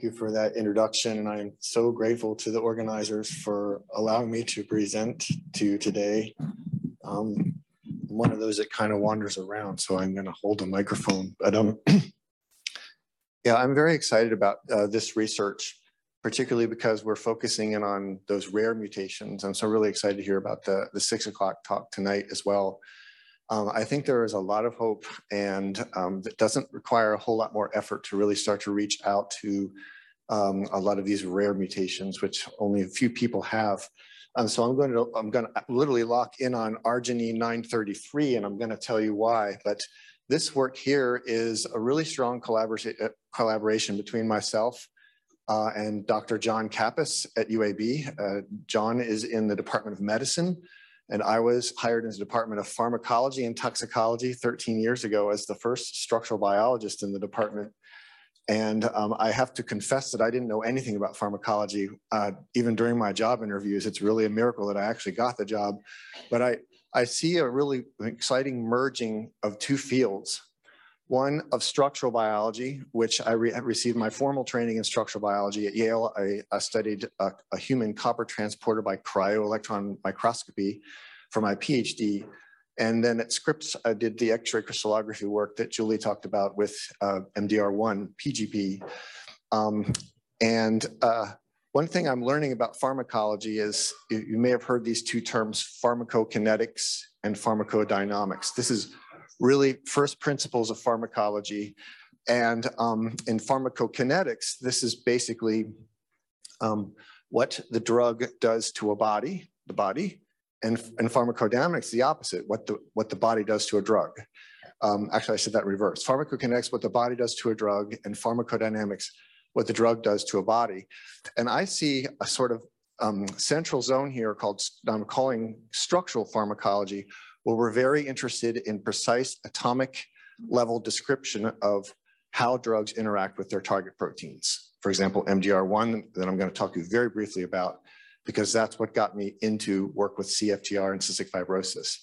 Thank you for that introduction, and I'm so grateful to the organizers for allowing me to present to you today. Um, I'm one of those that kind of wanders around, so I'm going to hold the microphone. But um, yeah, I'm very excited about uh, this research, particularly because we're focusing in on those rare mutations. I'm so really excited to hear about the, the six o'clock talk tonight as well. Um, I think there is a lot of hope and um, it doesn't require a whole lot more effort to really start to reach out to um, a lot of these rare mutations, which only a few people have. Um, so I'm going to I'm going to literally lock in on arginine 933, and I'm going to tell you why. But this work here is a really strong collaboration uh, collaboration between myself uh, and Dr. John Kappes at UAB. Uh, John is in the Department of Medicine. And I was hired in the Department of Pharmacology and Toxicology 13 years ago as the first structural biologist in the department. And um, I have to confess that I didn't know anything about pharmacology, uh, even during my job interviews. It's really a miracle that I actually got the job. But I, I see a really exciting merging of two fields. One of structural biology, which I re received my formal training in structural biology at Yale. I, I studied a, a human copper transporter by cryo-electron microscopy for my PhD. And then at Scripps, I did the X-ray crystallography work that Julie talked about with uh, MDR1, PGP. Um, and uh, one thing I'm learning about pharmacology is you may have heard these two terms, pharmacokinetics and pharmacodynamics. This is really first principles of pharmacology. And um, in pharmacokinetics, this is basically um, what the drug does to a body, the body, and, and pharmacodynamics, the opposite, what the, what the body does to a drug. Um, actually, I said that reverse. Pharmacokinetics, what the body does to a drug, and pharmacodynamics, what the drug does to a body. And I see a sort of um, central zone here called, I'm calling structural pharmacology, where we're very interested in precise atomic level description of how drugs interact with their target proteins. For example, MDR1 that I'm going to talk to you very briefly about, because that's what got me into work with CFTR and cystic fibrosis.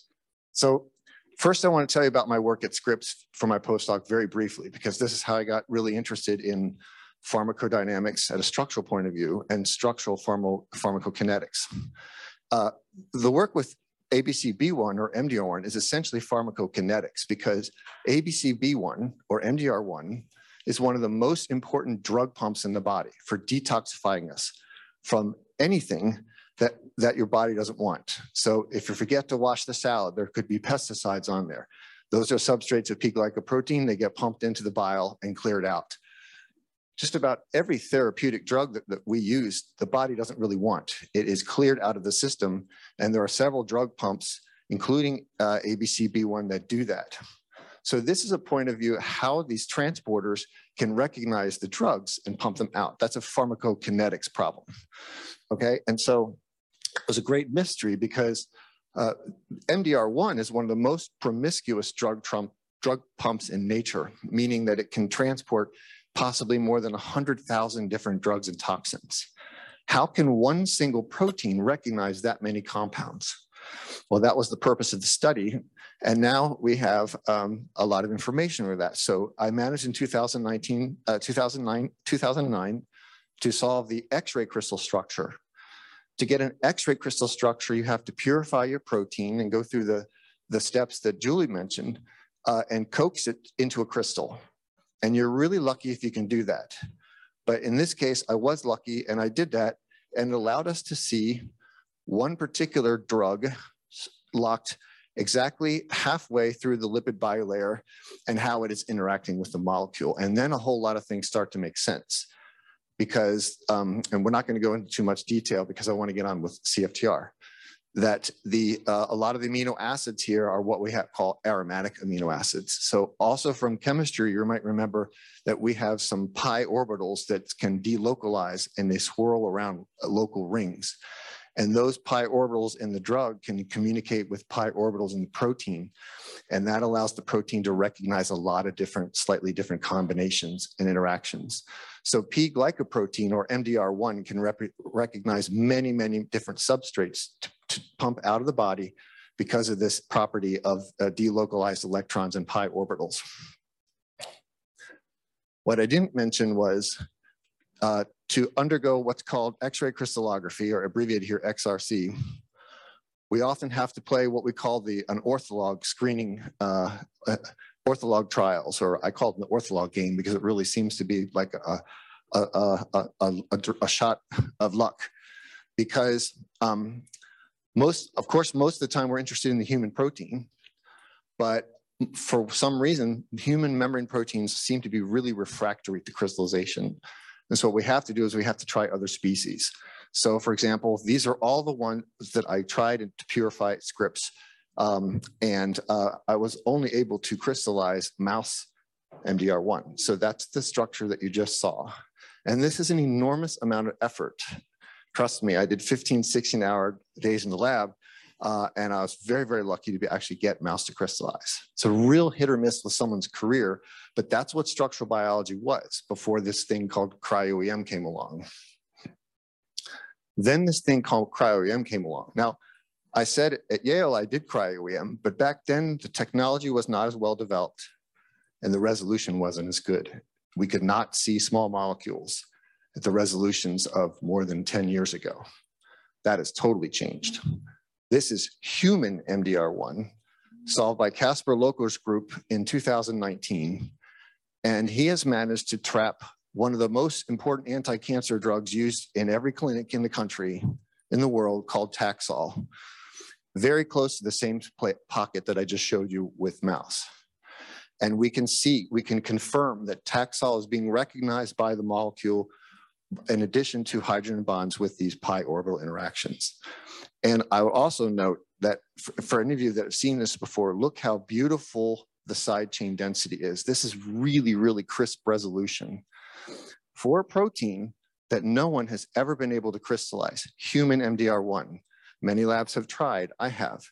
So first I want to tell you about my work at Scripps for my postdoc very briefly, because this is how I got really interested in pharmacodynamics at a structural point of view and structural pharma pharmacokinetics. Uh, the work with ABCB1 or MDR1 is essentially pharmacokinetics because ABCB1 or MDR1 is one of the most important drug pumps in the body for detoxifying us from anything that, that your body doesn't want. So if you forget to wash the salad, there could be pesticides on there. Those are substrates of P glycoprotein. They get pumped into the bile and cleared out just about every therapeutic drug that, that we use, the body doesn't really want. It is cleared out of the system, and there are several drug pumps, including uh, ABCB1, that do that. So this is a point of view how these transporters can recognize the drugs and pump them out. That's a pharmacokinetics problem. Okay, and so it was a great mystery because uh, MDR1 is one of the most promiscuous drug, trump, drug pumps in nature, meaning that it can transport possibly more than 100,000 different drugs and toxins. How can one single protein recognize that many compounds? Well, that was the purpose of the study. And now we have um, a lot of information with that. So I managed in 2019, uh, 2009, 2009 to solve the X-ray crystal structure. To get an X-ray crystal structure, you have to purify your protein and go through the, the steps that Julie mentioned uh, and coax it into a crystal. And you're really lucky if you can do that. But in this case, I was lucky and I did that and it allowed us to see one particular drug locked exactly halfway through the lipid bilayer and how it is interacting with the molecule. And then a whole lot of things start to make sense because, um, and we're not going to go into too much detail because I want to get on with CFTR that the uh, a lot of the amino acids here are what we have called aromatic amino acids. So also from chemistry, you might remember that we have some pi orbitals that can delocalize and they swirl around uh, local rings. And those pi orbitals in the drug can communicate with pi orbitals in the protein. And that allows the protein to recognize a lot of different, slightly different combinations and interactions. So P glycoprotein or MDR1 can recognize many, many different substrates to, to, pump out of the body because of this property of uh, delocalized electrons and pi orbitals. What I didn't mention was uh, to undergo what's called X-ray crystallography, or abbreviated here XRC, we often have to play what we call the an ortholog screening uh, uh, ortholog trials, or I call it the ortholog game because it really seems to be like a a, a, a, shot of luck. Because um, most, of course, most of the time we're interested in the human protein, but for some reason, human membrane proteins seem to be really refractory to crystallization. And so what we have to do is we have to try other species. So for example, these are all the ones that I tried to purify Scripps. Um, and uh, I was only able to crystallize mouse MDR1. So that's the structure that you just saw. And this is an enormous amount of effort. Trust me, I did 15, 16 hour days in the lab uh, and I was very, very lucky to be actually get mouse to crystallize. It's a real hit or miss with someone's career, but that's what structural biology was before this thing called cryo-EM came along. Then this thing called cryo-EM came along. Now, I said at Yale I did cryo-EM, but back then the technology was not as well developed and the resolution wasn't as good. We could not see small molecules at the resolutions of more than 10 years ago. That has totally changed. This is human MDR1 solved by Kaspar Locher's group in 2019. And he has managed to trap one of the most important anti-cancer drugs used in every clinic in the country, in the world, called Taxol, very close to the same pocket that I just showed you with mouse. And we can see, we can confirm that Taxol is being recognized by the molecule in addition to hydrogen bonds with these pi orbital interactions. And I will also note that for, for, any of you that have seen this before, look how beautiful the side chain density is. This is really, really crisp resolution. For a protein that no one has ever been able to crystallize, human MDR1, many labs have tried, I have.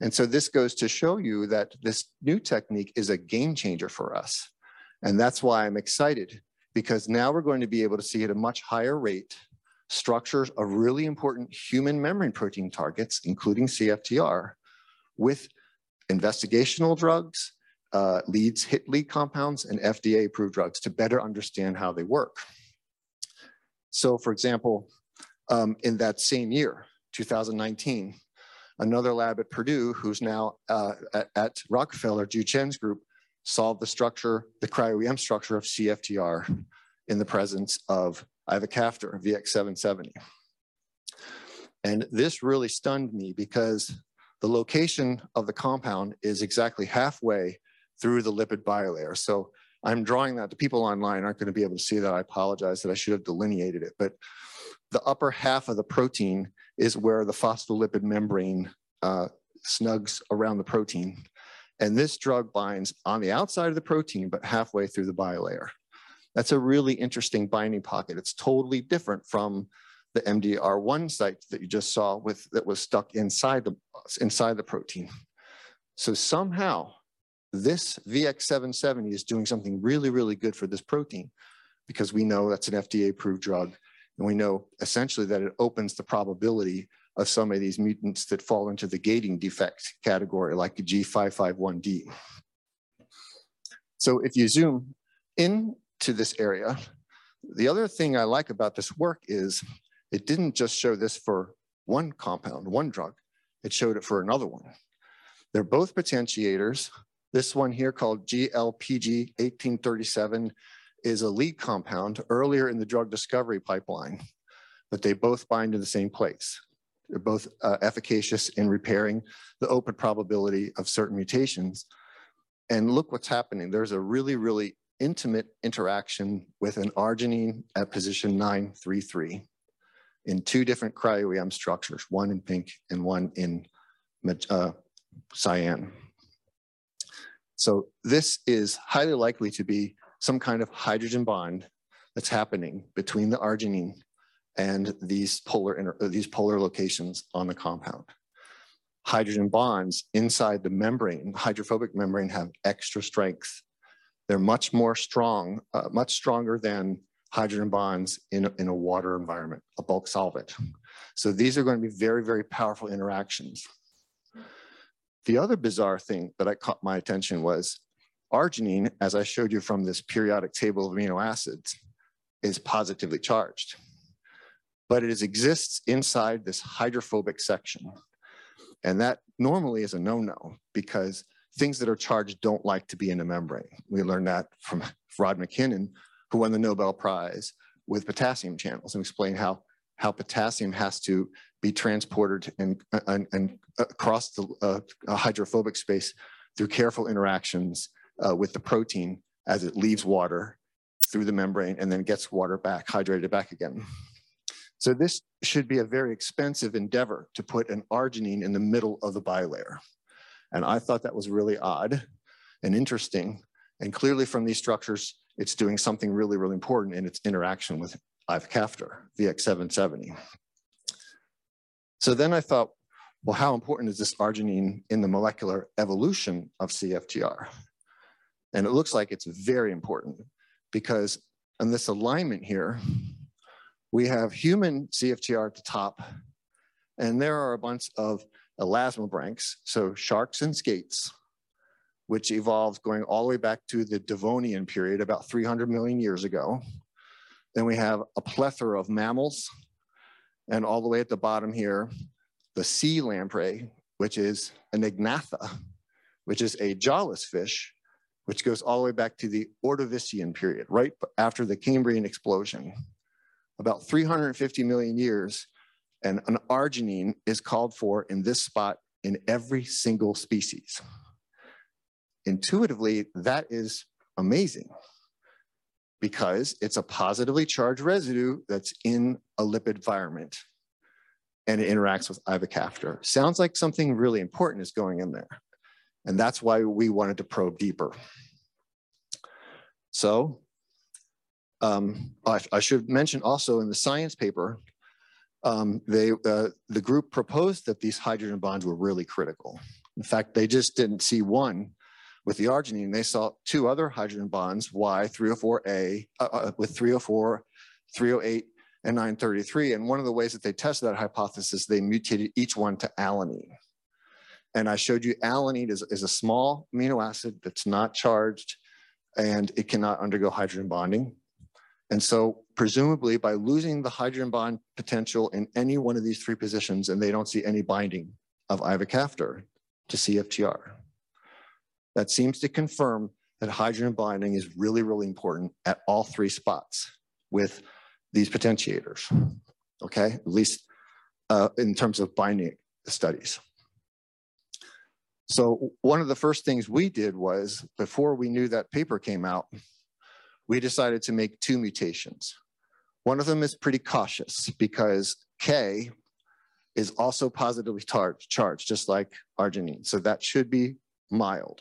And so this goes to show you that this new technique is a game changer for us. And that's why I'm excited because now we're going to be able to see at a much higher rate structures of really important human membrane protein targets, including CFTR, with investigational drugs, uh, leads, hit lead compounds, and FDA approved drugs to better understand how they work. So for example, um, in that same year, 2019, another lab at Purdue, who's now uh, at, at, Rockefeller, Jue Chen's group, solved the structure, the cryo-EM structure of CFTR in the presence of ivacaftor, VX770. And this really stunned me because the location of the compound is exactly halfway through the lipid bilayer. So I'm drawing that. The people online aren't going to be able to see that. I apologize that I should have delineated it. But the upper half of the protein is where the phospholipid membrane uh, snugs around the protein. And this drug binds on the outside of the protein, but halfway through the bilayer. That's a really interesting binding pocket. It's totally different from the MDR1 site that you just saw with that was stuck inside the inside the protein. So somehow this VX770 is doing something really, really good for this protein because we know that's an FDA approved drug. And we know essentially that it opens the probability of some of these mutants that fall into the gating defect category, like G551D. So if you zoom in to this area. The other thing I like about this work is it didn't just show this for one compound, one drug, it showed it for another one. They're both potentiators. This one here called GLPG 1837 is a lead compound earlier in the drug discovery pipeline, but they both bind in the same place. They're both uh, efficacious in repairing the open probability of certain mutations. And look what's happening. There's a really, really intimate interaction with an arginine at position 933 in two different cryo-EM structures, one in pink and one in uh, cyan. So this is highly likely to be some kind of hydrogen bond that's happening between the arginine and these polar, uh, these polar locations on the compound. Hydrogen bonds inside the membrane, hydrophobic membrane have extra strength they're much more strong, uh, much stronger than hydrogen bonds in, in a water environment, a bulk solvent. So these are going to be very, very powerful interactions. The other bizarre thing that I caught my attention was arginine, as I showed you from this periodic table of amino acids, is positively charged. But it is, exists inside this hydrophobic section. And that normally is a no-no because things that are charged don't like to be in a membrane. We learned that from Rod MacKinnon, who won the Nobel Prize with potassium channels and explained how, how potassium has to be transported and, and, and across the uh, hydrophobic space through careful interactions uh, with the protein as it leaves water through the membrane and then gets water back, hydrated back again. So this should be a very expensive endeavor to put an arginine in the middle of the bilayer. And I thought that was really odd and interesting. And clearly from these structures, it's doing something really, really important in its interaction with ivacaftor, VX770. So then I thought, well, how important is this arginine in the molecular evolution of CFTR? And it looks like it's very important because in this alignment here, we have human CFTR at the top, and there are a bunch of elasmobranchs, so sharks and skates, which evolved going all the way back to the Devonian period, about 300 million years ago. Then we have a plethora of mammals, and all the way at the bottom here, the sea lamprey, which is an agnatha, which is a jawless fish, which goes all the way back to the Ordovician period, right after the Cambrian explosion. About 350 million years, and an arginine is called for in this spot in every single species. Intuitively, that is amazing because it's a positively charged residue that's in a lipid environment and it interacts with ivacaftor. Sounds like something really important is going in there. And that's why we wanted to probe deeper. So um, I, I, should mention also in the science paper, um, they, uh, the group proposed that these hydrogen bonds were really critical. In fact, they just didn't see one with the arginine. They saw two other hydrogen bonds, Y304A, uh, uh, with 304, 308, and 933. And one of the ways that they tested that hypothesis, they mutated each one to alanine. And I showed you alanine is, is a small amino acid that's not charged and it cannot undergo hydrogen bonding. And so presumably by losing the hydrogen bond potential in any one of these three positions and they don't see any binding of ivacaftor to CFTR. That seems to confirm that hydrogen bonding is really, really important at all three spots with these potentiators, okay? At least uh, in terms of binding studies. So one of the first things we did was, before we knew that paper came out, we decided to make two mutations. One of them is pretty cautious because K is also positively charged, charged just like arginine. So that should be mild.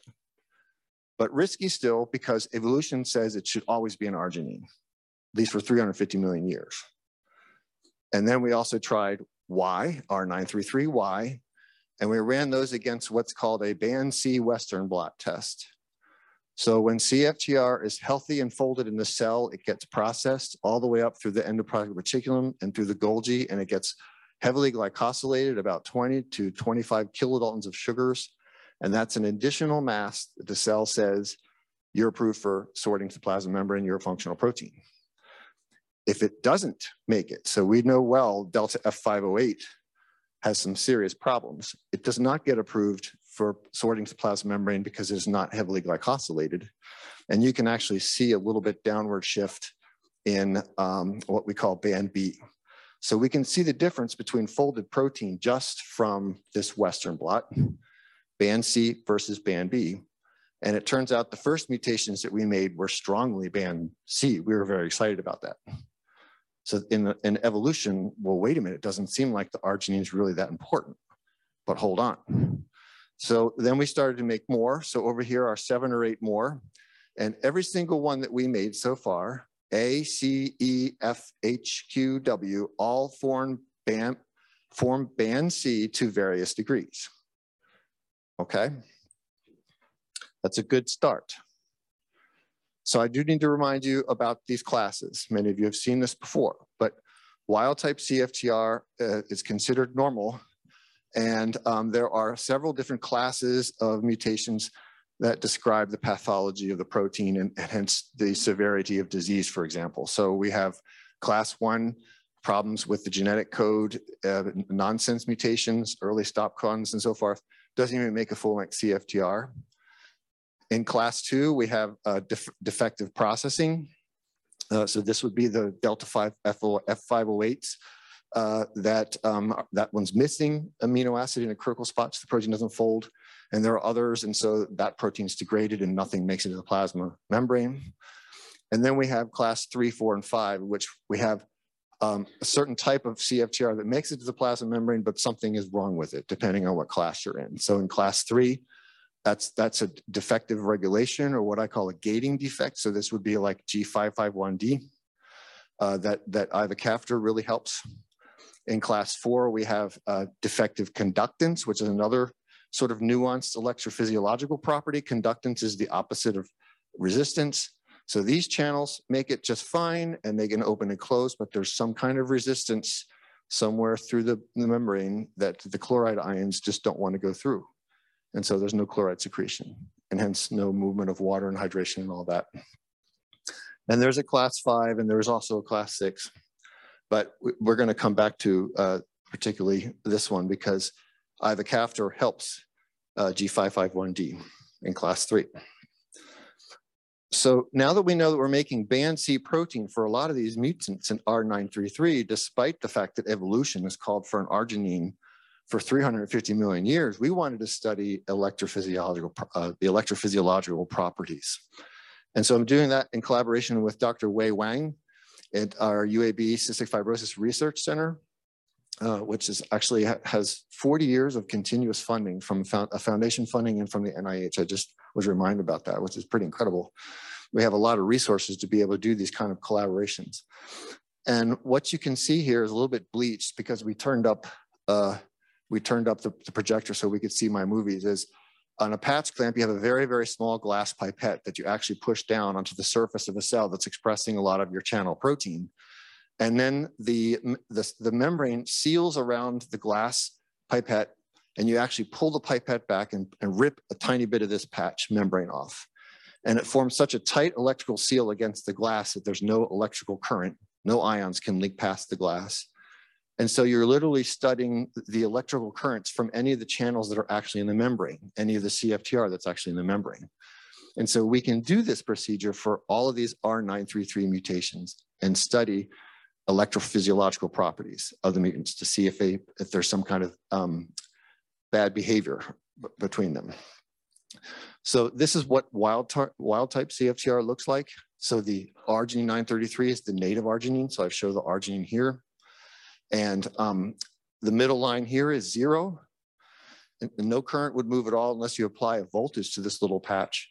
But risky still because evolution says it should always be an arginine, at least for 350 million years. And then we also tried Y, R933Y, and we ran those against what's called a band C Western blot test. So when CFTR is healthy and folded in the cell, it gets processed all the way up through the endoplasmic reticulum and through the Golgi, and it gets heavily glycosylated, about 20 to 25 kilodaltons of sugars. And that's an additional mass that the cell says you're approved for sorting to plasma membrane, you're a functional protein. If it doesn't make it, so we know well delta F508 has some serious problems. It does not get approved for sorting to plasma membrane because it is not heavily glycosylated. And you can actually see a little bit downward shift in um, what we call band B. So we can see the difference between folded protein just from this Western blot, band C versus band B. And it turns out the first mutations that we made were strongly band C. We were very excited about that. So in, in evolution, well, wait a minute, it doesn't seem like the arginine is really that important, but hold on. So then we started to make more. So over here are seven or eight more. And every single one that we made so far, A, C, E, F, H, Q, W, all form band, form band C to various degrees. Okay? That's a good start. So I do need to remind you about these classes. Many of you have seen this before, but wild type CFTR uh, is considered normal. And um, there are several different classes of mutations that describe the pathology of the protein and, and hence the severity of disease, for example. So we have class one problems with the genetic code, uh, nonsense mutations, early stop codons and so forth, doesn't even make a full length CFTR. In class two, we have uh, def defective processing. Uh, so this would be the delta 5 F508s. Uh, that um, that one's missing amino acid in a critical spot, so the protein doesn't fold. And there are others, and so that protein's degraded and nothing makes it to the plasma membrane. And then we have class three, four, and five, which we have um, a certain type of CFTR that makes it to the plasma membrane, but something is wrong with it, depending on what class you're in. So in class three, that's, that's a defective regulation or what I call a gating defect. So this would be like G551D uh, that, that ivacaftor really helps. In class four, we have uh, defective conductance, which is another sort of nuanced electrophysiological property. Conductance is the opposite of resistance. So these channels make it just fine and they can open and close, but there's some kind of resistance somewhere through the, the membrane that the chloride ions just don't want to go through. And so there's no chloride secretion and hence no movement of water and hydration and all that. And there's a class five and there's also a class six, but we're going to come back to uh, particularly this one because ivacaftor helps uh, G551D in class three. So now that we know that we're making band C protein for a lot of these mutants in R933, despite the fact that evolution has called for an arginine for 350 million years, we wanted to study electrophysiological, uh, the electrophysiological properties. And so I'm doing that in collaboration with Dr. Wei Wang at our UAB Cystic Fibrosis Research Center, uh, which is actually ha has 40 years of continuous funding from a foundation funding and from the NIH. I just was reminded about that, which is pretty incredible. We have a lot of resources to be able to do these kind of collaborations. And what you can see here is a little bit bleached because we turned up uh, we turned up the, the projector so we could see my movies is on a patch clamp, you have a very, very small glass pipette that you actually push down onto the surface of a cell that's expressing a lot of your channel protein. And then the, the, the membrane seals around the glass pipette and you actually pull the pipette back and, and rip a tiny bit of this patch membrane off. And it forms such a tight electrical seal against the glass that there's no electrical current, no ions can leak past the glass. And so you're literally studying the electrical currents from any of the channels that are actually in the membrane, any of the CFTR that's actually in the membrane. And so we can do this procedure for all of these R933 mutations and study electrophysiological properties of the mutants to see if they if there's some kind of um, bad behavior between them. So this is what wild, wild type CFTR looks like. So the arginine 933 is the native arginine. So I show the arginine here. And um, the middle line here is zero. And no current would move at all unless you apply a voltage to this little patch.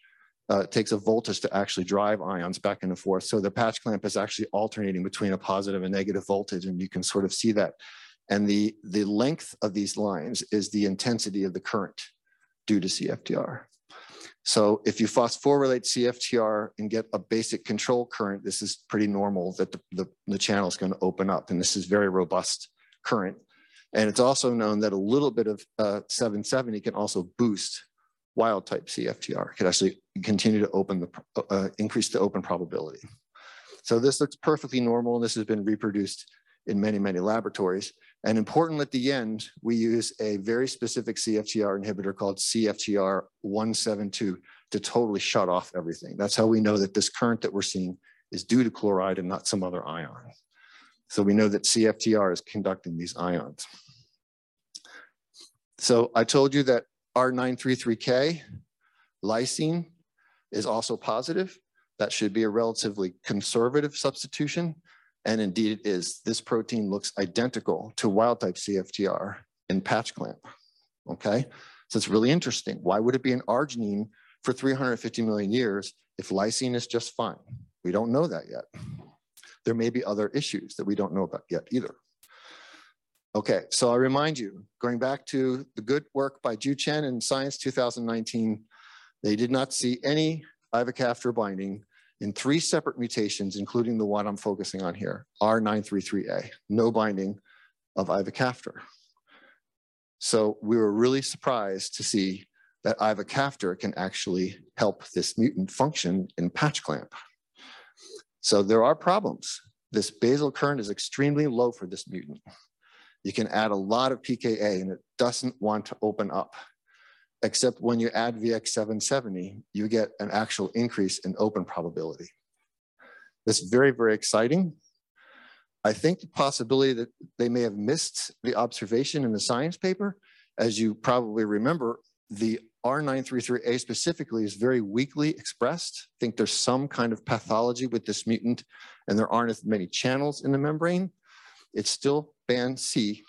Uh, it takes a voltage to actually drive ions back and forth. So the patch clamp is actually alternating between a positive and negative voltage, and you can sort of see that. And the, the length of these lines is the intensity of the current due to CFTR. So if you phosphorylate CFTR and get a basic control current, this is pretty normal that the, the, the channel is going to open up. And this is very robust current. And it's also known that a little bit of uh, 770 can also boost wild type CFTR. It can actually continue to open the, uh, increase the open probability. So this looks perfectly normal. And this has been reproduced in many, many laboratories. And important at the end, we use a very specific CFTR inhibitor called CFTR 172 to totally shut off everything. That's how we know that this current that we're seeing is due to chloride and not some other ion. So we know that CFTR is conducting these ions. So I told you that R933K, lysine, is also positive. That should be a relatively conservative substitution. And indeed it is. This protein looks identical to wild type CFTR in patch clamp. Okay, so it's really interesting. Why would it be an arginine for 350 million years if lysine is just fine? We don't know that yet. There may be other issues that we don't know about yet either. Okay, so I remind you, going back to the good work by Jue Chen in Science 2019, they did not see any ivacaftor binding in three separate mutations, including the one I'm focusing on here, R933A, no binding of ivacaftor. So we were really surprised to see that ivacaftor can actually help this mutant function in patch clamp. So there are problems. This basal current is extremely low for this mutant. You can add a lot of PKA and it doesn't want to open up. Except when you add VX770, you get an actual increase in open probability. That's very, very exciting. I think the possibility that they may have missed the observation in the science paper, as you probably remember, the R933A specifically is very weakly expressed. I think there's some kind of pathology with this mutant and there aren't as many channels in the membrane. It's still band C.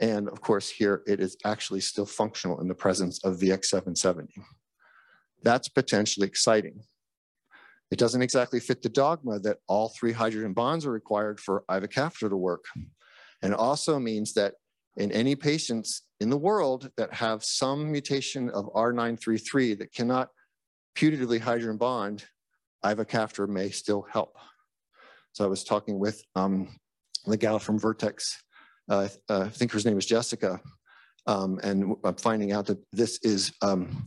And of course here it is actually still functional in the presence of VX770. That's potentially exciting. It doesn't exactly fit the dogma that all three hydrogen bonds are required for ivacaftor to work. And it also means that in any patients in the world that have some mutation of R933 that cannot putatively hydrogen bond, ivacaftor may still help. So I was talking with um, the gal from Vertex, uh, uh, I think her name is Jessica, um, and I'm finding out that this is um,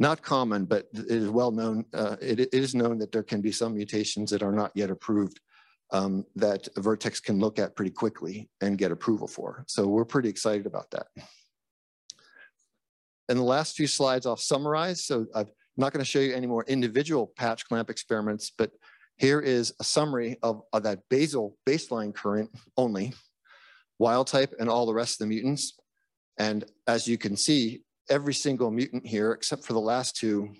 not common, but it is well known, uh, it, it is known that there can be some mutations that are not yet approved um, that Vertex can look at pretty quickly and get approval for. So we're pretty excited about that. In the last few slides, I'll summarize. So I'm not going to show you any more individual patch clamp experiments, but here is a summary of, of that basal baseline current only, wild type and all the rest of the mutants. And as you can see, every single mutant here, except for the last two,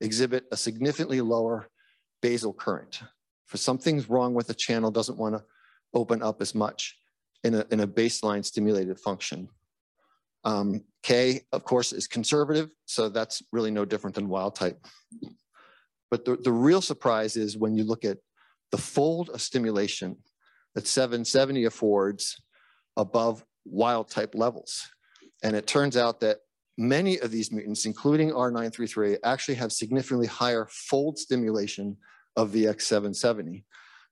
exhibit a significantly lower basal current. For something's wrong with the channel, doesn't want to open up as much in a, in a baseline stimulated function. Um, K, of course, is conservative, so that's really no different than wild type. But the, the real surprise is when you look at the fold of stimulation that 770 affords above wild type levels. And it turns out that many of these mutants, including R933, actually have significantly higher fold stimulation of VX770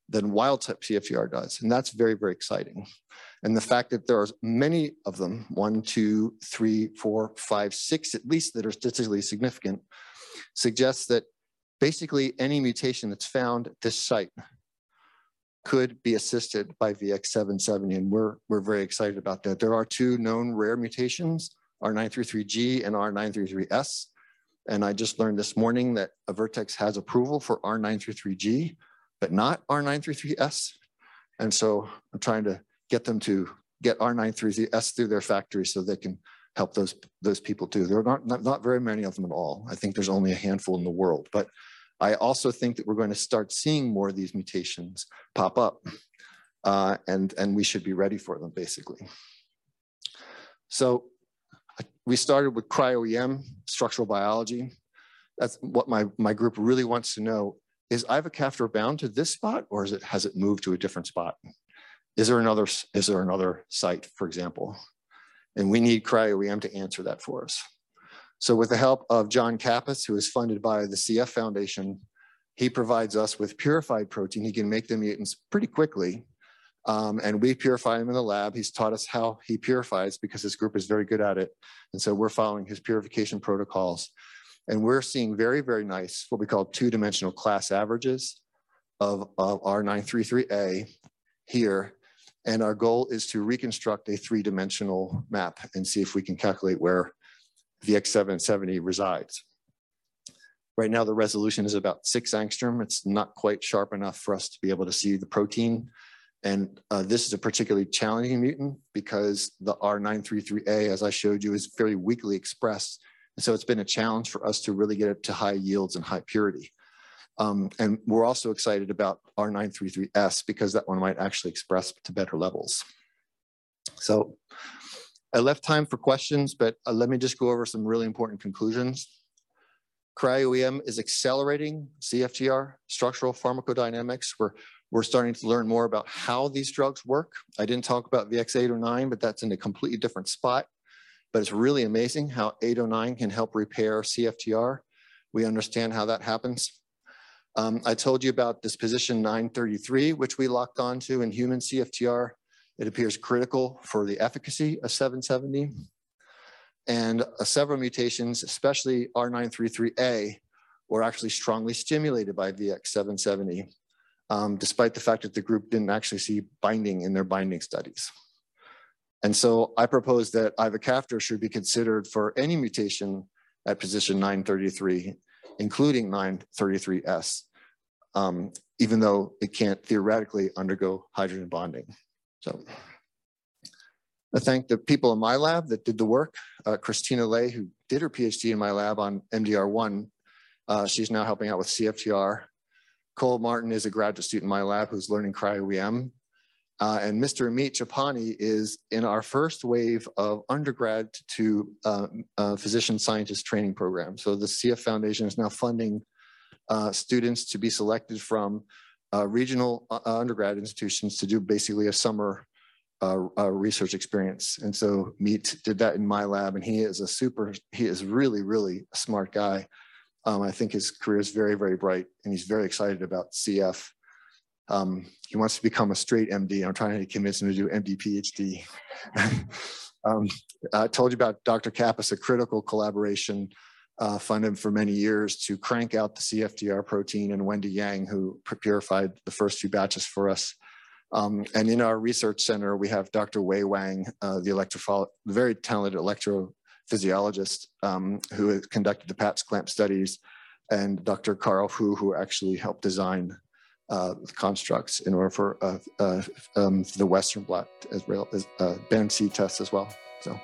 than wild type CFTR does. And that's very, very exciting. And the fact that there are many of them, one, two, three, four, five, six at least that are statistically significant, suggests that basically any mutation that's found at this site could be assisted by VX770. And we're, we're very excited about that. There are two known rare mutations, R933G and R933S. And I just learned this morning that Vertex has approval for R933G, but not R933S. And so I'm trying to get them to get R933S through their factory so they can help those those people too. There are not, not, not very many of them at all. I think there's only a handful in the world, but I also think that we're going to start seeing more of these mutations pop up uh, and, and we should be ready for them basically. So we started with cryo-EM, structural biology. That's what my, my group really wants to know. Is ivacaftor bound to this spot or is it, has it moved to a different spot? Is there another, is there another site, for example? And we need cryo-EM to answer that for us. So with the help of John Kappes, who is funded by the CF Foundation, he provides us with purified protein. He can make the mutants pretty quickly um, and we purify him in the lab. He's taught us how he purifies because his group is very good at it. And so we're following his purification protocols. And we're seeing very, very nice, what we call two-dimensional class averages of, of R933A here. And our goal is to reconstruct a three-dimensional map and see if we can calculate where VX770 resides. Right now, the resolution is about six angstrom. It's not quite sharp enough for us to be able to see the protein and uh, this is a particularly challenging mutant because the R933A, as I showed you, is very weakly expressed. And so it's been a challenge for us to really get it to high yields and high purity. Um, and we're also excited about R933S because that one might actually express to better levels. So I left time for questions, but uh, let me just go over some really important conclusions. Cryo-EM is accelerating CFTR structural pharmacodynamics. We're we're starting to learn more about how these drugs work. I didn't talk about VX809, but that's in a completely different spot. But it's really amazing how 809 can help repair CFTR. We understand how that happens. Um, I told you about this position 933, which we locked onto in human CFTR. It appears critical for the efficacy of 770. And uh, several mutations, especially R933A, were actually strongly stimulated by VX770, um, despite the fact that the group didn't actually see binding in their binding studies. And so I propose that ivacaftor should be considered for any mutation at position 933, including 933S, um, even though it can't theoretically undergo hydrogen bonding. So I thank the people in my lab that did the work. Uh, Christina Lay, who did her PhD in my lab on MDR1, uh, she's now helping out with CFTR. Cole Martin is a graduate student in my lab who's learning cryo-EM. Uh, and Mr. Amit Chapani is in our first wave of undergrad to uh, physician scientist training program. So the CF Foundation is now funding uh, students to be selected from uh, regional uh, undergrad institutions to do basically a summer uh, uh, research experience. And so Meet did that in my lab and he is a super, he is really, really a smart guy. Um, I think his career is very, very bright and he's very excited about CF. Um, he wants to become a straight MD. I'm trying to convince him to do MD PhD. um, I told you about Dr. Kappes, a critical collaboration uh, funded for many years to crank out the CFTR protein and Wendy Yang, who purified the first few batches for us. Um, and in our research center, we have Dr. Wei Wang, uh, the very talented electrophysiologist um, who conducted the patch clamp studies, and Dr. Carl Hu, who actually helped design uh, constructs in order for uh, uh, um, the Western blot as well as uh, band C tests as well. So.